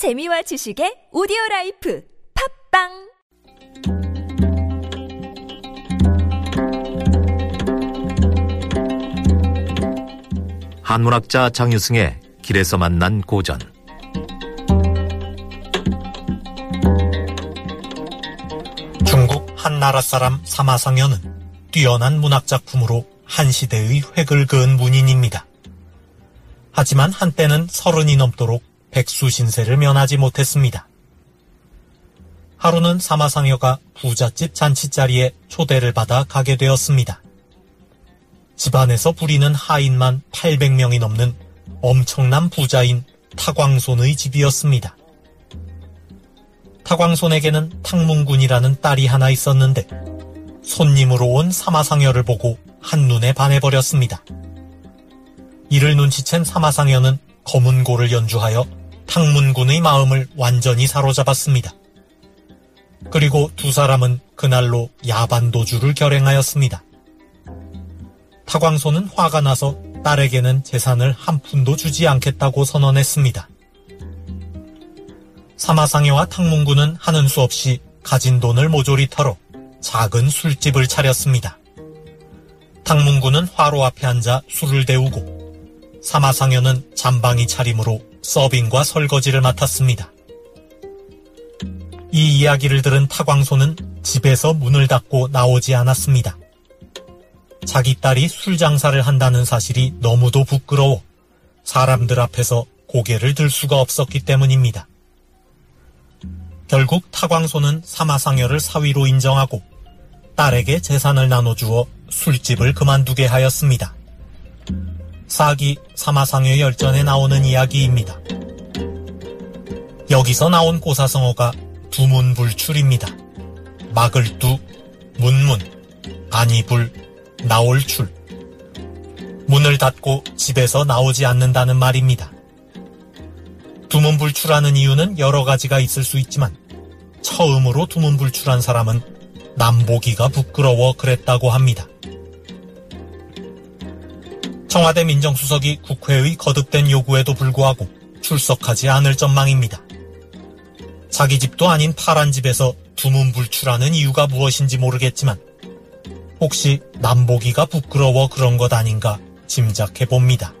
재미와 지식의 오디오 life 팟빵 한문학자 장유승의 길에서 만난 고전 중국 한나라 사람 사마상여는 뛰어난 문학 작품으로 한 시대의 획을 그은 문인입니다. 하지만 한때는 서른이 넘도록 백수 신세를 면하지 못했습니다. 하루는 사마상여가 부잣집 잔치자리에 초대를 받아 가게 되었습니다. 집안에서 부리는 하인만 800명이 넘는 엄청난 부자인 타광손의 집이었습니다. 타광손에게는 탕문군이라는 딸이 하나 있었는데 손님으로 온 사마상여를 보고 한눈에 반해버렸습니다. 이를 눈치챈 사마상여는 검은고를 연주하여 탕문군의 마음을 완전히 사로잡았습니다. 그리고 두 사람은 그날로 야반도주를 결행하였습니다. 타광소는 화가 나서 딸에게는 재산을 한 푼도 주지 않겠다고 선언했습니다. 사마상여와 탕문군은 하는 수 없이 가진 돈을 모조리 털어 작은 술집을 차렸습니다. 탕문군은 화로 앞에 앉아 술을 데우고 사마상여는 잠방이 차림으로 서빙과 설거지를 맡았습니다. 이 이야기를 들은 타광소는 집에서 문을 닫고 나오지 않았습니다. 자기 딸이 술 장사를 한다는 사실이 너무도 부끄러워 사람들 앞에서 고개를 들 수가 없었기 때문입니다. 결국 타광소는 사마상여를 사위로 인정하고 딸에게 재산을 나눠주어 술집을 그만두게 하였습니다. 사기 사마상여 열전에 나오는 이야기입니다. 여기서 나온 고사성어가 두문불출입니다. 막을 두, 문문, 아니불, 나올 출. 문을 닫고 집에서 나오지 않는다는 말입니다. 두문불출하는 이유는 여러 가지가 있을 수 있지만 처음으로 두문불출한 사람은 남보기가 부끄러워 그랬다고 합니다. 청와대 민정수석이 국회의 거듭된 요구에도 불구하고 출석하지 않을 전망입니다. 자기 집도 아닌 파란 집에서 두문불출하는 이유가 무엇인지 모르겠지만 혹시 남보기가 부끄러워 그런 것 아닌가 짐작해 봅니다.